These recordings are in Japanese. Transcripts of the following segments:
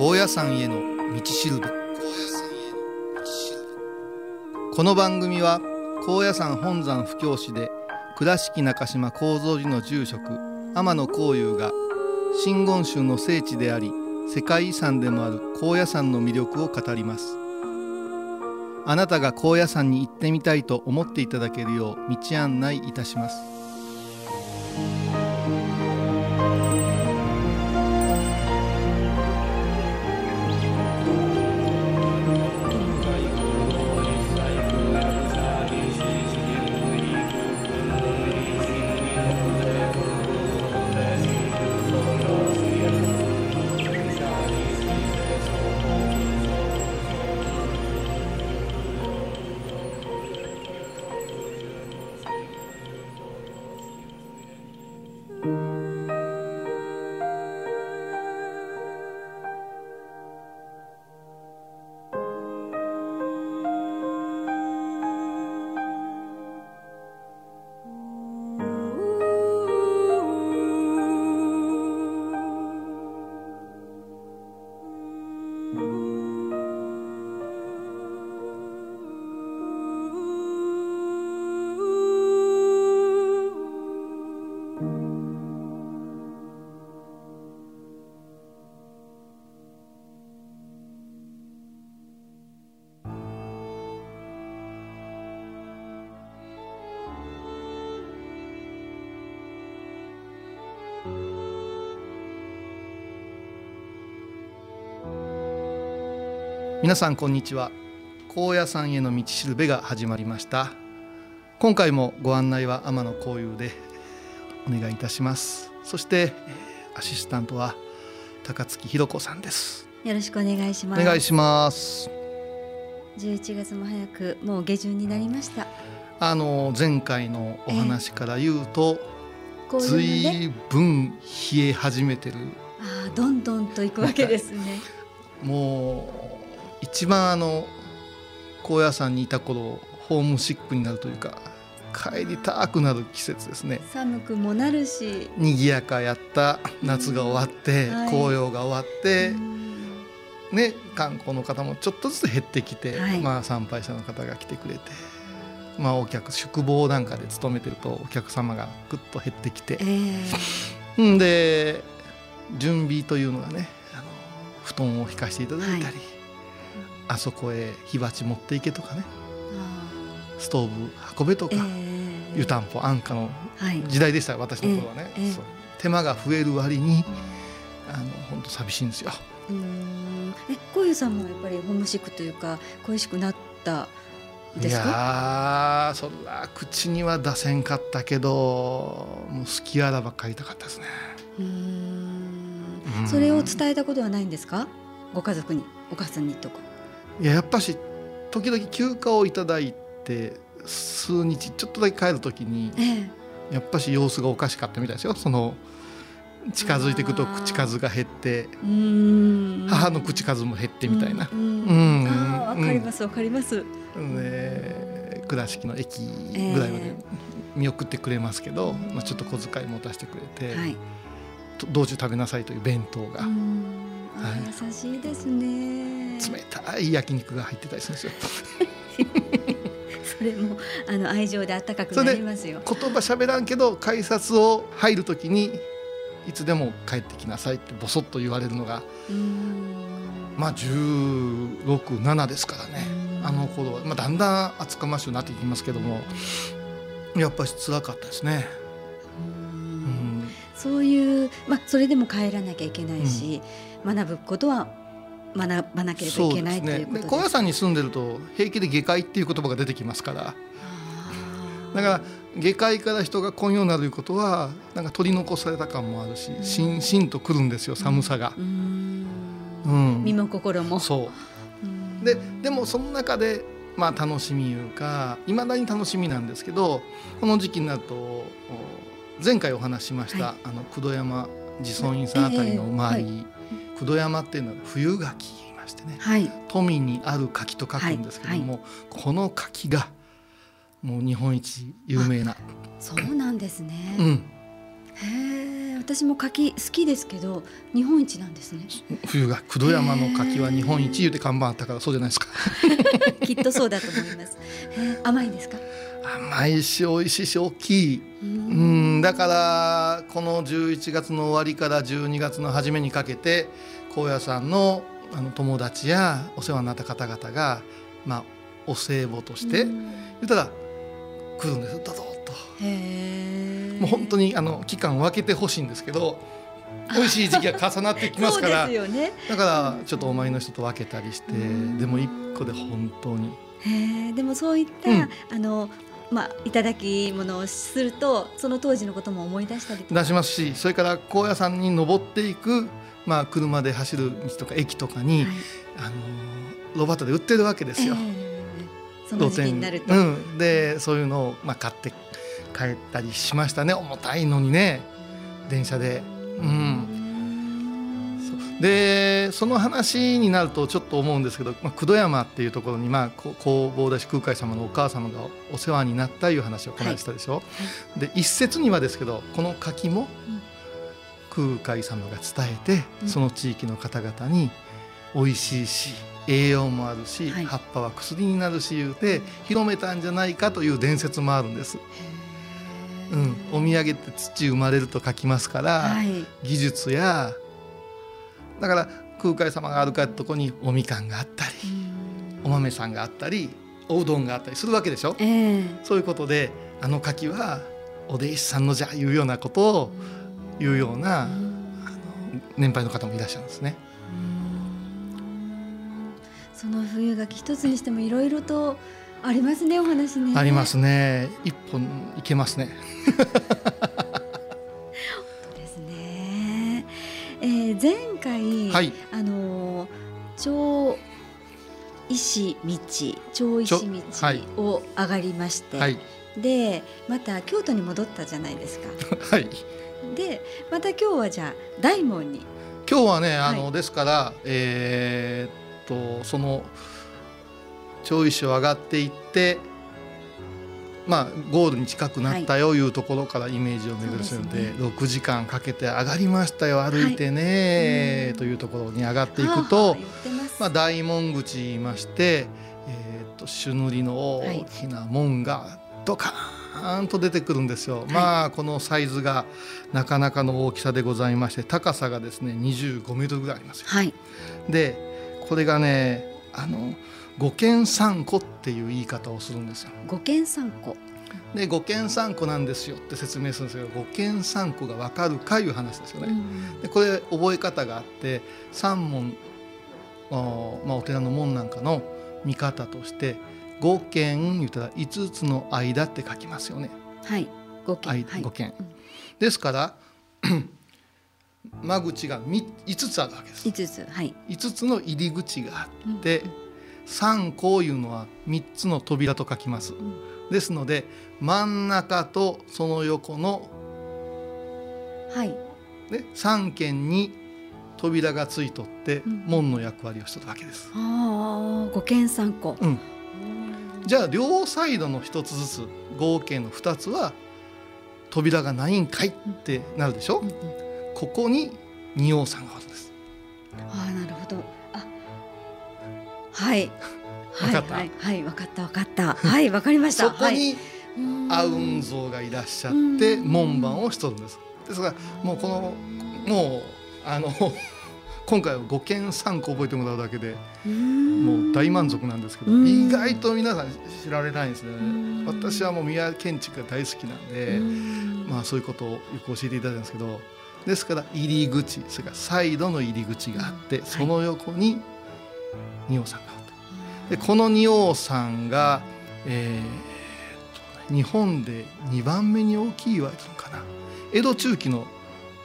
高野山への道しるべこの番組は高野山本山布教師で倉敷中島幸三寺の住職天野幸雄が真言宗の聖地であり世界遺産でもある高野山の魅力を語ります。あなたが高野山に行ってみたいと思っていただけるよう道案内いたします。皆さんこんにちは。高野山への道しるべが始まりました。今回もご案内は天野幸雄でお願いいたします。そしてアシスタントは高槻ひろ子さんです。よろしくお願いします。お願いします。11月も早くもう下旬になりました。あの前回のお話から言うと、こうずいぶん冷え始めてる。ああどんどんと行くわけですね。もう一番あの高野山にいた頃ホームシックになるというか帰りたくなる季節ですね。寒くもなるし。賑やかやった夏が終わって、うん。はい。紅葉が終わってう、ん。ね観光の方もちょっとずつ減ってきて、はい。まあ参拝者の方が来てくれて。まあ、お客宿坊なんかで勤めてるとお客様がぐっと減ってきて。ええ。んで準備というのがねあの布団を引かしていただいたり、はいあそこへ火鉢持っていけとかね。あストーブ運べとか、ーええ湯たんぽ安価のはい時代でしたよ私の頃はね、ええええ。そう。手間が増える割にあの本当寂しいんですよ。うーん。えこういうさんもやっぱりホームシックというか恋しくなったですか？やーそんな口には出せんかったけどもう好きあらば買いたかったですね。うん。それを伝えたことはないんですか？ご家族にお母さんにとかいややっぱし時々休暇をいただいて数日ちょっとだけ帰る時にええ。やっぱし様子がおかしかったみたいですよ。その近づいていくと口数が減って母の口数も減ってみたいな。わかりますわかります、で倉敷の駅ぐらいまでえ見送ってくれますけど、まあ、ちょっと小遣い持たせてくれて、はい。と道中食べなさいという弁当が、はい。ー優しいですね冷たい焼肉が入ってたりするんですよ。それもあの愛情で温かくなりますよ。言葉喋らんけど改札を入る時にいつでも帰ってきなさいってボソッと言われるのがまあ1617ですからね。うんあの頃は、まあ、だんだん厚かましくなっていきますけどもやっぱり辛かったですね。ううん。ん。そういうまあそれでも帰らなきゃいけないし、学ぶことは学ばなければいけないということで高野山に住んでると平気で下界っていう言葉が出てきますから。だから下界から人が来んようになるいうことはなんか取り残された感もあるししんしんとくるんですよ寒さが。う。ん。うん。身も心も。そう。うん。ででもその中でまあ楽しみいうかいまだに楽しみなんですけどこの時期になるとお前回お話ししました、はい。あの九度山自尊院さんあたりの周り、九度山っていうのは冬柿言いましてねはい。富にある柿と書くんですけども、この柿がもう日本一有名な、そうなんですね、うん、へえ私も柿好きですけど日本一なんですね。冬が九度山の柿は日本一いうて看板あったからそうじゃないですかきっとそうだと思います甘いですか甘いし美味しいし大きい。うんだからこの11月の終わりから12月の初めにかけて高野山のあの友達やお世話になった方々が、まあ、お歳暮として言ったら来るんですどどっと。もう本当にあの期間分けてほしいんですけど美味しい時期が重なってきますからね、だからちょっとお前の人と分けたりしてでも一個で本当に。へでもそういった、うん、あのまあ、いただき物をするとその当時のことも思い出したり出しますしそれから高野山に登っていく、まあ、車で走る道とか駅とかに、はい、あのロバートで売ってるわけですよ。えー、その時期になると、うん、でそういうのを、まあ、買って帰ったりしましたね。重たいのにね。電車で。うんでその話になるとちょっと思うんですけど、まあ、工藤山っていうところに、まあ、弘法大師空海様のお母様がお世話になったいう話をこの間したでしょ？はい、で一説にはですけどこの柿も空海様が伝えて、その地域の方々に美味しいし栄養もあるし、はい、葉っぱは薬になるし言うて広めたんじゃないかという伝説もあるんです。うん、お土産って土生まれると書きますから、はい、技術やだから空海様が歩かれたとこにおみかんがあったりお豆さんがあったりおうどんがあったりするわけでしょ、えー、そういうことであの柿はお弟子さんのじゃいうようなことを言うような年配の方もいらっしゃるんですね。その冬柿一つにしてもいろいろとありますねお話ね。ありますね一本いけますね。前回、はい、あの超石道超石道を上がりまして、はい、でまた京都に戻ったじゃないですか。はい、でまた今日はじゃあ大門に。今日はねあの、はい、ですからえー、っとその超石を上がっていってまあ、ゴールに近くなったよい。うところからイメージを巡るので,、でね、6時間かけて上がりましたよ歩いてね、はい、というところに上がっていくと、まあ、大門口言いまして、えー、と朱塗りの大きな門がドカーンと出てくるんですよ。はい、まあこのサイズがなかなかの大きさでございまして高さがですね25メートルぐらいありますよ。はい、でこれがねあの五軒三個っていう言い方をするんですよ。五軒三個で五軒三個なんですよって説明するんですけど五軒三個が分かるかいう話ですよね。うん、でこれ覚え方があって三門お,、まあ、お寺の門なんかの見方として五軒言ったら五つの間って書きますよね。はい五軒、はい、五軒、うん、ですから 間口が5つあるわけです。5つはい。5つの入り口があって、うん三こういうのは3つの扉と書きます。ですので真ん中とその横の、はい。ね、3軒に扉がついとって門の役割をしてるわけです。ああ五軒三個、うん、じゃあ両サイドの1つずつ合計の2つは扉がないんかいってなるでしょ、うんうん、ここに仁王さんがあるんです。ああなるほどはい。分かった？はい、はい、分かった分かった。はい、分かりました。そこにアウン像がいらっしゃって門番をしとるんです。ですからもうこのもうあの 今回は5件3個覚えてもらうだけでもう大満足なんですけど意外と皆さん知られないんですね私はもう宮建築が大好きなんでまあそういうことをよく教えていただいたんですけどですから入り口それからサイドの入り口があってその横に仁王さんがあるでこの仁王さんが、えー、日本で2番目に大きい言われてるのかな。江戸中期の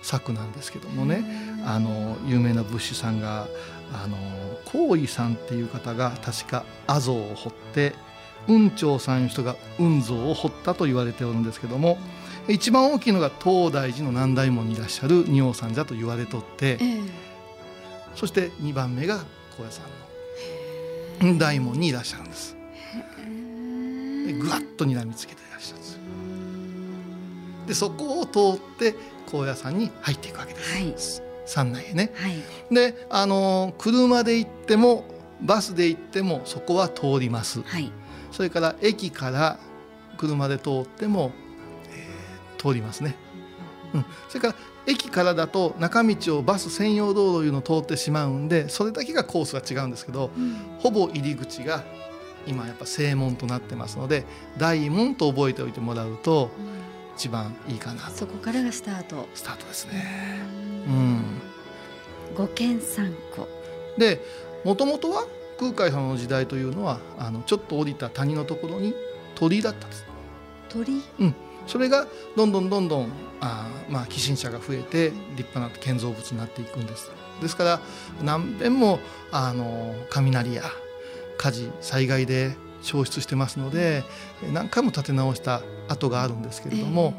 作なんですけどもね。あの有名な仏師さんがあの光意さんっていう方が確か阿像を彫って雲長さんいう人が雲像を彫ったと言われておるんですけども一番大きいのが東大寺の南大門にいらっしゃる仁王さんじゃと言われとって、えー、そして2番目が高野山の。大門にいらっしゃるんです。でぐわっと睨みつけていらっしゃるんです。でそこを通って高野山に入っていくわけです、はい、山内へね。はい、であの車で行ってもバスで行ってもそこは通ります。はい、それから駅から車で通っても、えー、通りますね。うん、それから駅からだと中道をバス専用道路いうのを通ってしまうんでそれだけがコースが違うんですけど、うん、ほぼ入り口が今やっぱ正門となってますので大門と覚えておいてもらうと一番いいかなそこからがスタート。スタートですね。うん。五軒三個。でもともとは空海様の時代というのはあのちょっと降りた谷のところに鳥居だったんです。鳥うんそれがどんどんどんどんあまあ寄進者が増えて立派な建造物になっていくんです。ですから何遍もあの雷や火事災害で消失してますので何回も建て直した跡があるんですけれども、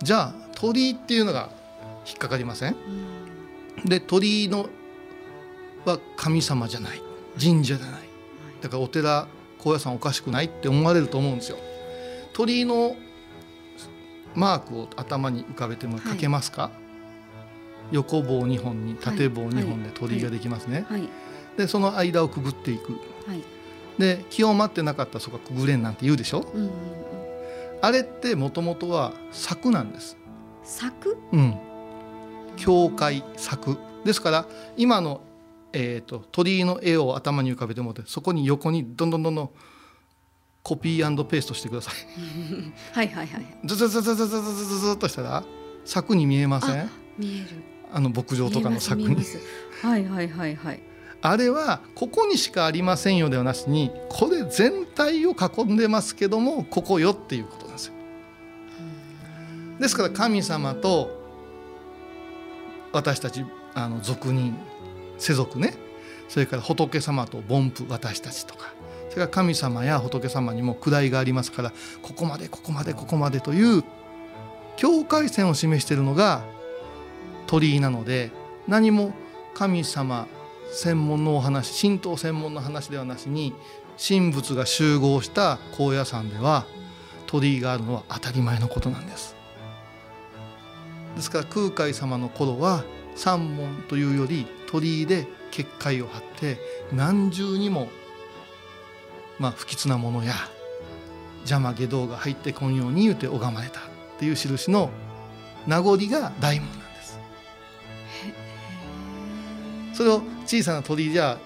えー、じゃあ鳥居っていうのが引っかかりません、うん、で鳥居のは神様じゃない。神社じゃない。だからお寺高野山おかしくないって思われると思うんですよ。鳥居のマークを頭に浮かべても書けますか、はい、横棒2本に縦棒2本で鳥居ができますね。はい。はい、でその間をくぐっていく。で気を待ってなかったらそこはくぐれんなんて言うでしょ、うんうんうん、あれってもともとは柵なんです。柵？うん。教会柵。ですから今の、えーと、鳥居の絵を頭に浮かべてもそこに横にどんどんどんどんコピーペーストしてくださいはいはいはいずずずずずずずずずっとしたら柵に見えません見えるあの牧場とかの柵にはいはいはいはいあれはここにしかありませんよではなしにこれ全体を囲んでますけどもここよっていうことなんですよ。ですから神様と私たちあの俗人世俗ねそれから仏様と凡夫私たちとかそれから神様や仏様にも位がありますからここまでここまでここまでという境界線を示しているのが鳥居なので何も神様専門のお話神道専門の話ではなしに神仏が集合した高野山では鳥居があるのは当たり前のことなんです。ですから空海様の頃は三門というより鳥居で結界を張って何重にもまあ不吉なものや邪魔下道が入ってこんように言うて拝まれたっていう印の名残が大門なんです。それを小さな鳥じゃ、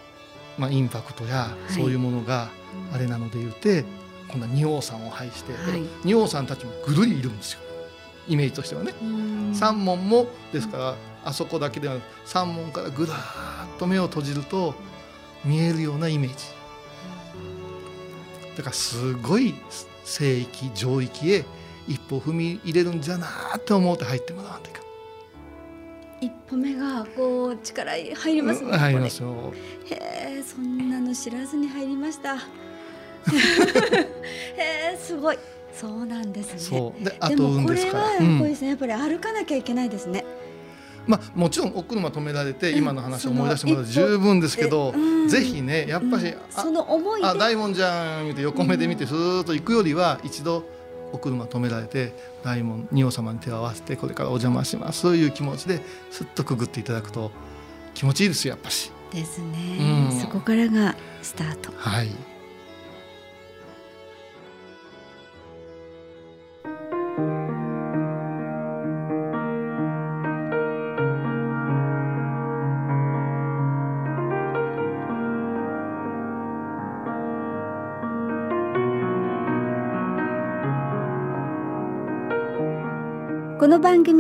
まあ、インパクトやそういうものがあれなので言うて、はい、今度は仁王さんを配して、はい、仁王さんたちもぐるりいるんですよイメージとしてはね。三門もですからあそこだけでは三門からぐらっと目を閉じると見えるようなイメージ。だからすごい聖域上域へ一歩踏み入れるんじゃなって思うて入ってもらわんといか一歩目がこう力入りますね。入りますよ。へえ、そんなの知らずに入りました。へえ、すごい。そうなんですね。そうで、あと運ですから。これは、うん、やっぱり歩かなきゃいけないですね。まあ、もちろんお車止められて今の話を思い出してもらうと十分ですけど、うん、ぜひねやっぱり、うん、その思いあ大門じゃん言うて横目で見てスーッと行くよりは一度お車止められて大門仁王様に手を合わせてこれからお邪魔しますという気持ちですっとくぐっていただくと気持ちいいですよやっぱし。ですね、うん、そこからがスタート。はい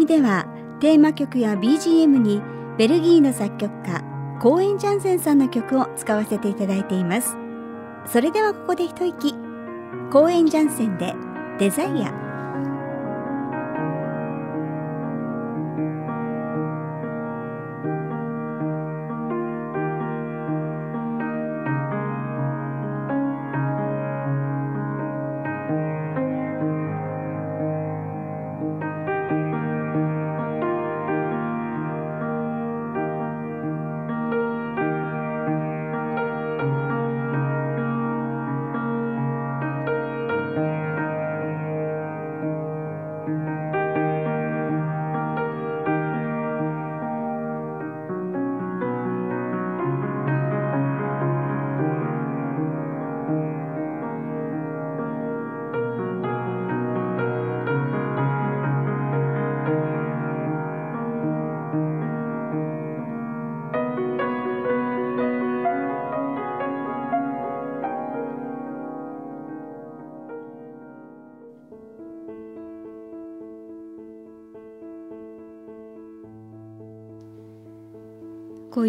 ではテーマ曲や BGM にベルギーの作曲家コーエン・ジャンセンさんの曲を使わせていただいています。それではここで一息。コーエン・ジャンセンでデザイア。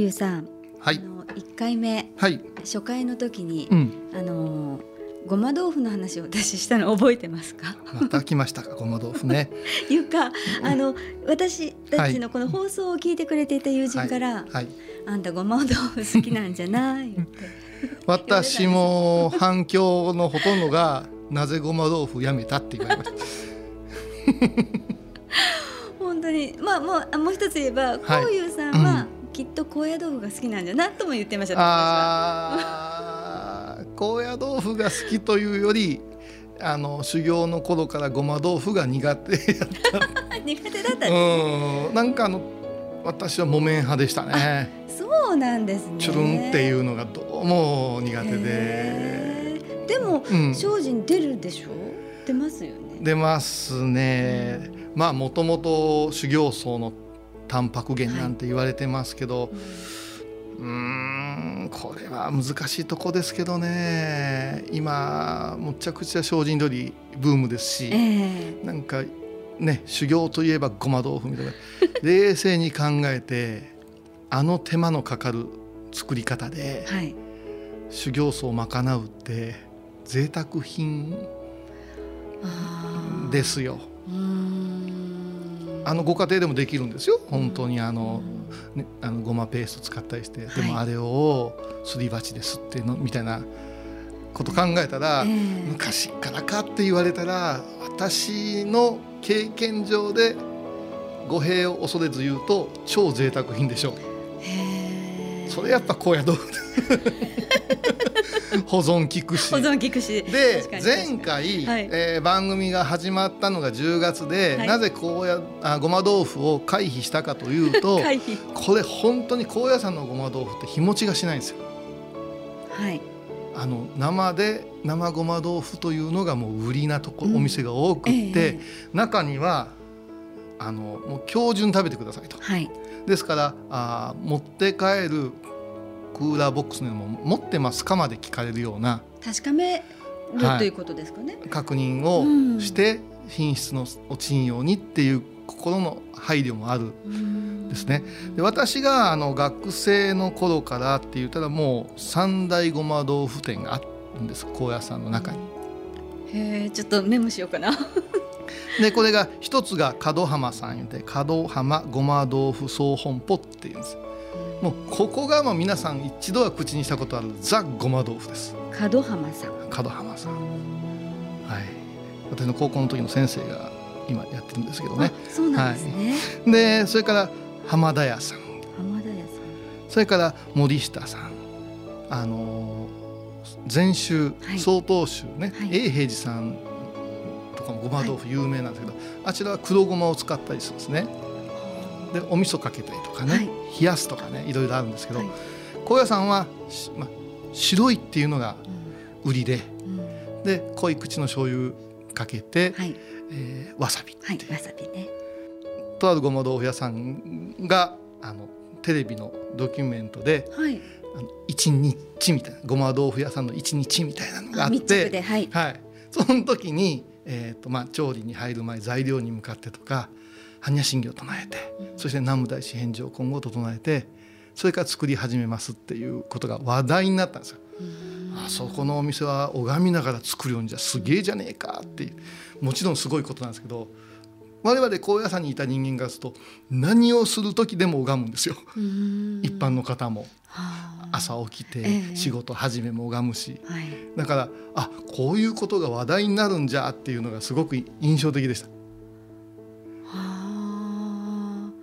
こうさん、はい、あの一回目、はい、初回の時に、うん、あのごま豆腐の話を私したの覚えてますか？また来ましたか、ごま豆腐ね。いうか、あの私たちのこの放送を聞いてくれていた友人から、はい。はい、あんたごま豆腐好きなんじゃない？って。私も反響のほとんどがなぜごま豆腐やめたって言われました。本当に。まあもうもう一つ言えば、こういうさんは、きっと高野豆腐が好きなんじゃなとも言ってました。ああ、高野豆腐が好きというより。あの修行の頃からごま豆腐が苦手やった。苦手だった。うん。なんかあの私は木綿派でしたね。そうなんですね。チュルンっていうのがどうも苦手で。でも、うん、精進出るでしょ？出ますよね。出ますね、うん、まあもともと修行僧のタンパク源なんて言われてますけど、はい、うんこれは難しいとこですけどね。今むちゃくちゃ精進料理ブームですし、えー、なんかね修行といえばごま豆腐みたいな。冷静に考えてあの手間のかかる作り方で、はい、修行僧を賄うって贅沢品ですよ。あのご家庭でもできるんですよ。本当にあの,、ね、あのごまペースト使ったりして、でもあれをすり鉢ですってのみたいなこと考えたら、えー、昔からかって言われたら私の経験上で語弊を恐れず言うと超贅沢品でしょう。それやっぱ高野豆腐 保存効くし。保存効くし。で前回、はい、えー、番組が始まったのが10月で、はい、なぜ高野あごま豆腐を回避したかというと これ本当に高野山のごま豆腐って日持ちがしないんですよ。はい。あの生で生ごま豆腐というのがもう売りなとこ、うん、お店が多くって、えー、中にはあのもう今日中に食べてくださいと。はい、ですからあ持って帰るクーラーボックスにも持ってますかまで聞かれるような確かめる、はい、ということですかね確認をして品質の落ちんようにっていう心の配慮もあるですね。で私があの学生の頃からって言ったらもう三大ごま豆腐店があるんです高野山の中に。へえちょっとメモしようかな。でこれが一つが門浜さん言うて門浜ごま豆腐総本舗っていうんです。もうここがもう皆さん一度は口にしたことあるザ・ごま豆腐です。門浜さん。門浜さん。はい。私の高校の時の先生が今やってるんですけどね。そうなんですね、はい、でそれから浜田屋さん。浜田屋さん。それから森下さん。あの禅宗、はい、曹洞宗ね、はい、永平寺さんとかもごま豆腐有名なんですけど、あちらは黒ごまを使ったりするんですね。でお味噌かけたりとかね、はい、冷やすとかねいろいろあるんですけど、はい、高野山は、ま、白いっていうのが売りで、うん、で濃い口の醤油かけて、はい、えー、わさびはい、わさびね。とあるごま豆腐屋さんがあのテレビのドキュメントで、はい、あの一日みたいなごま豆腐屋さんの一日みたいなのがあってはい、はい、その時に、えーとまあ、調理に入る前材料に向かってとか般若心経を唱えて、そして南無大師返上今後唱えてそれから作り始めますっていうことが話題になったんですよ。あそこのお店は拝みながら作るようにじゃすげえじゃねえかっていうもちろんすごいことなんですけど我々高野山にいた人間がすると何をする時でも拝むんですよ。一般の方も。朝起きて仕事始めも拝むし、ええだからあこういうことが話題になるんじゃっていうのがすごく印象的でした。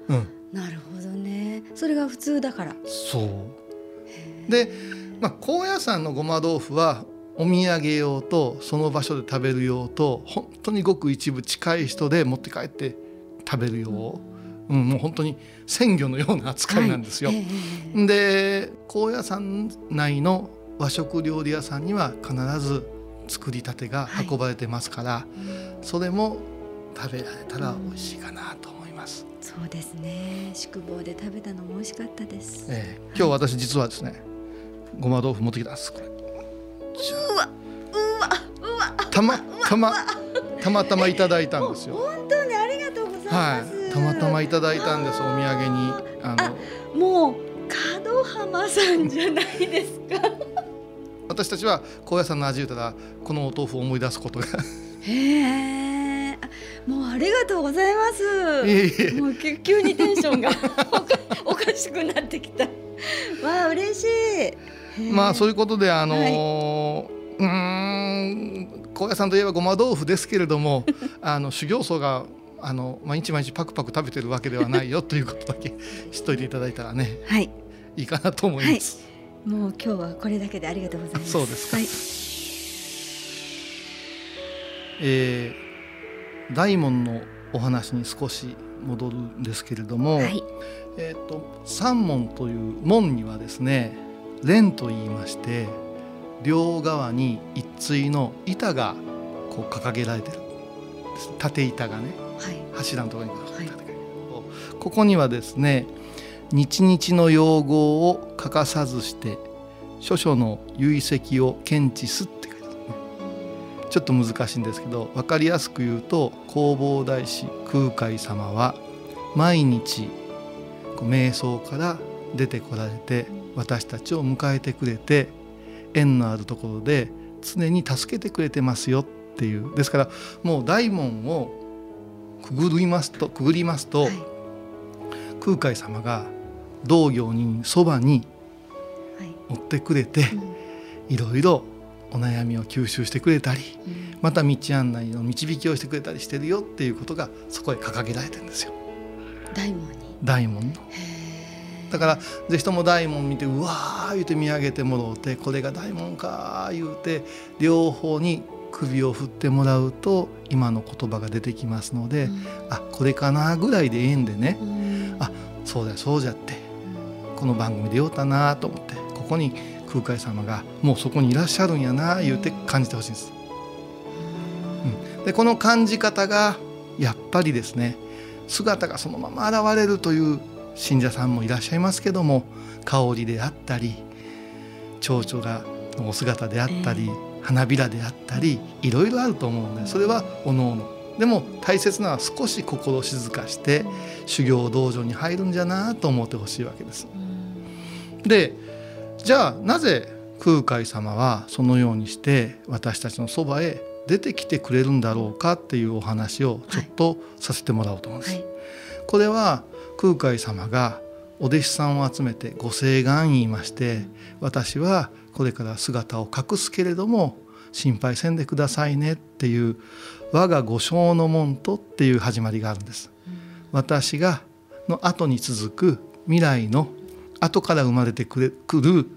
うん、なるほどね。それが普通だから。そう。で、まあ、高野山のごま豆腐はお土産用とその場所で食べる用と本当にごく一部近い人で持って帰って食べる用、うん、もう本当に鮮魚のような扱いなんですよ。はい。えー、で高野山内の和食料理屋さんには必ず作りたてが運ばれてますから、はい、それも食べられたら美味しいかなと思います。そうですね。宿坊で食べたのも美味しかったです、えー、今日私実はですね、ごま豆腐持ってきたんですこれたまたまたまたまいただいたんですよ。本当にありがとうございます、はい、たまたまいただいたんですお土産に。あの。もうマさんじゃないですか。私たちは高野山の味言うたらこのお豆腐を思い出すことが。へえもうありがとうございます。いえいえ。もう急にテンションがおかしくなってきた。わあ嬉しい。まあそういうことであのーはい。うん高野山といえばごま豆腐ですけれども あの修行僧があの毎日毎日パクパク食べてるわけではないよということだけ知っといていただいたらね、はい、いいかなと思います、はい、もう今日はこれだけでありがとうございます。そうですか、はい、えー、大門のお話に少し戻るんですけれども、はい、えっ、ー、と三門という門にはですね蓮と言いまして両側に一対の板がこう掲げられてる縦板がね、はい、柱のところに、はい、ここにはですね日々の用語を欠かさずして諸々の遺跡を検知すって書いてあるね。ちょっと難しいんですけど分かりやすく言うと弘法大師空海様は毎日瞑想から出てこられて私たちを迎えてくれて縁のあるところで常に助けてくれてますよっていう。ですからもう大門をくぐりますとくぐりますと、はい、空海様が道行にそばに追ってくれて、はい、いろいろお悩みを吸収してくれたり、うん、また道案内の導きをしてくれたりしてるよっていうことがそこへ掲げられてるんですよ。大門に。大門のだから是非とも大門見てうわー言うて見上げてもろうてこれが大門か言うて両方に首を振ってもらうと今の言葉が出てきますので、うん、あこれかなぐらいでええんでね、うん、あそうだそうじゃって、うん、この番組でようたなと思ってここに空海様がもうそこにいらっしゃるんやな言うて感じてほしいんです。うん、でこの感じ方がやっぱりですね姿がそのまま現れるという信者さんもいらっしゃいますけども香りであったり蝶々がのお姿であったり、えー、花びらであったりいろいろあると思うのでそれはおのおの。でも大切なのは少し心静かして修行道場に入るんじゃなと思ってほしいわけです。でじゃあなぜ空海様はそのようにして私たちのそばへ出てきてくれるんだろうかっていうお話をちょっとさせてもらおうと思うんです。はい、これは空海様がお弟子さんを集めてご誓願言いまして私はこれから姿を隠すけれども心配せんでくださいねっていう我が御生の門徒っていう始まりがあるんです。私がの後に続く未来の後から生まれてくる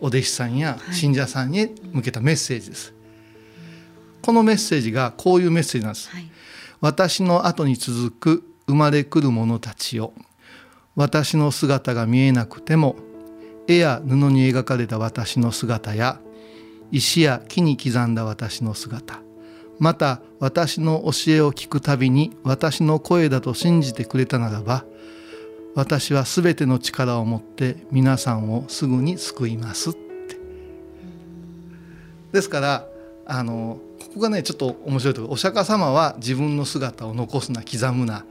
お弟子さんや信者さんに向けたメッセージです。このメッセージがこういうメッセージなんです。はい、私の後に続く生まれくる者たちよ私の姿が見えなくても絵や布に描かれた私の姿や石や木に刻んだ私の姿また私の教えを聞くたびに私の声だと信じてくれたならば私はすべての力を持って皆さんをすぐに救いますって。ですからあのここがねちょっと面白いところ。お釈迦様は自分の姿を残すな刻むな。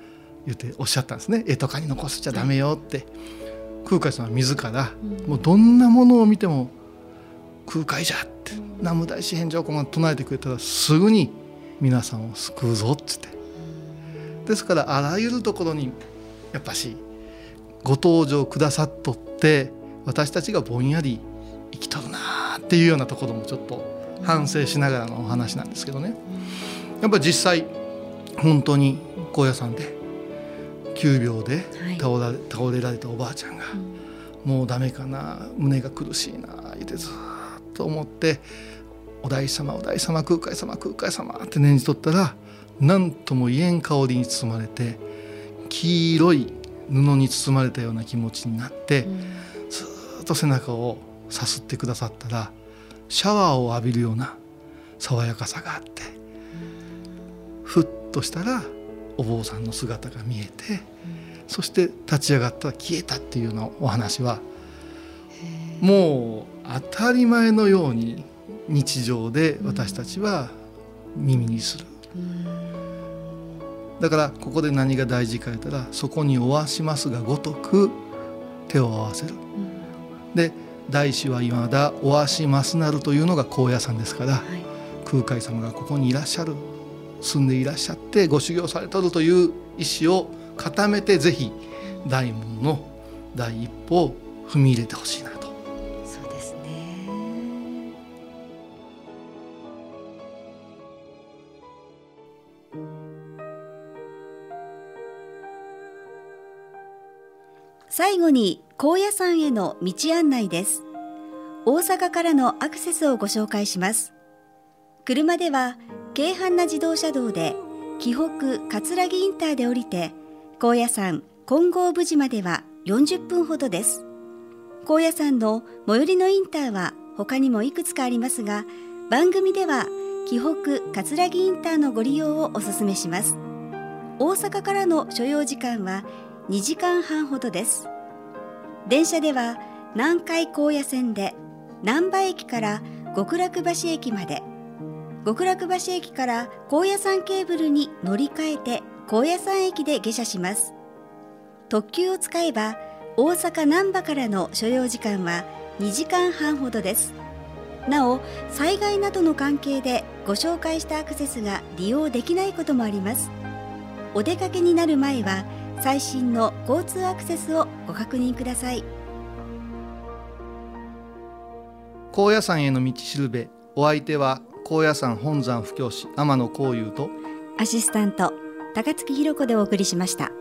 言っておっしゃったんですね。絵とかに残しちゃダメよって、空海さんは自ら、もうどんなものを見ても空海じゃって南無大師返上公が唱えてくれたらすぐに皆さんを救うぞっつって。ですからあらゆるところにやっぱしご登場くださっとって私たちがぼんやり生きとるなっていうようなところもちょっと反省しながらのお話なんですけどね。やっぱ実際本当に高野山で急病で倒られ,、倒れられたおばあちゃんが、もうダメかな胸が苦しいなってずっと思って「お大師様お大師様空海様空海様」って念じとったら何とも言えん香りに包まれて黄色い布に包まれたような気持ちになって、ずっと背中をさすってくださったらシャワーを浴びるような爽やかさがあって、ふっとしたらお坊さんの姿が見えて、そして立ち上がったら消えたっていうようなお話はもう当たり前のように日常で私たちは耳にする。だからここで何が大事か言ったらそこにおわしますがごとく手を合わせる、で大師は今だお足ますなるというのが高野山ですから、はい、空海様がここにいらっしゃる住んでいらっしゃってご修行されとるという意思を固めてぜひ大門の第一歩を踏み入れてほしいなと。そうですね。最後に高野山への道案内です。大阪からのアクセスをご紹介します。車では京阪な自動車道で紀北葛城インターで降りて高野山金剛無事までは40分ほどです。高野山の最寄りのインターは他にもいくつかありますが番組では紀北葛城インターのご利用をお勧めします。大阪からの所要時間は2時間半ほどです。電車では南海高野線で難波駅から極楽橋駅まで極楽橋駅から高野山ケーブルに乗り換えて高野山駅で下車します。特急を使えば大阪難波からの所要時間は2時間半ほどです。なお災害などの関係でご紹介したアクセスが利用できないこともあります。お出かけになる前は最新の交通アクセスをご確認ください。高野山への道しるべお相手は高野山本山布教師天野幸雄とアシスタント高槻弘子でお送りしました。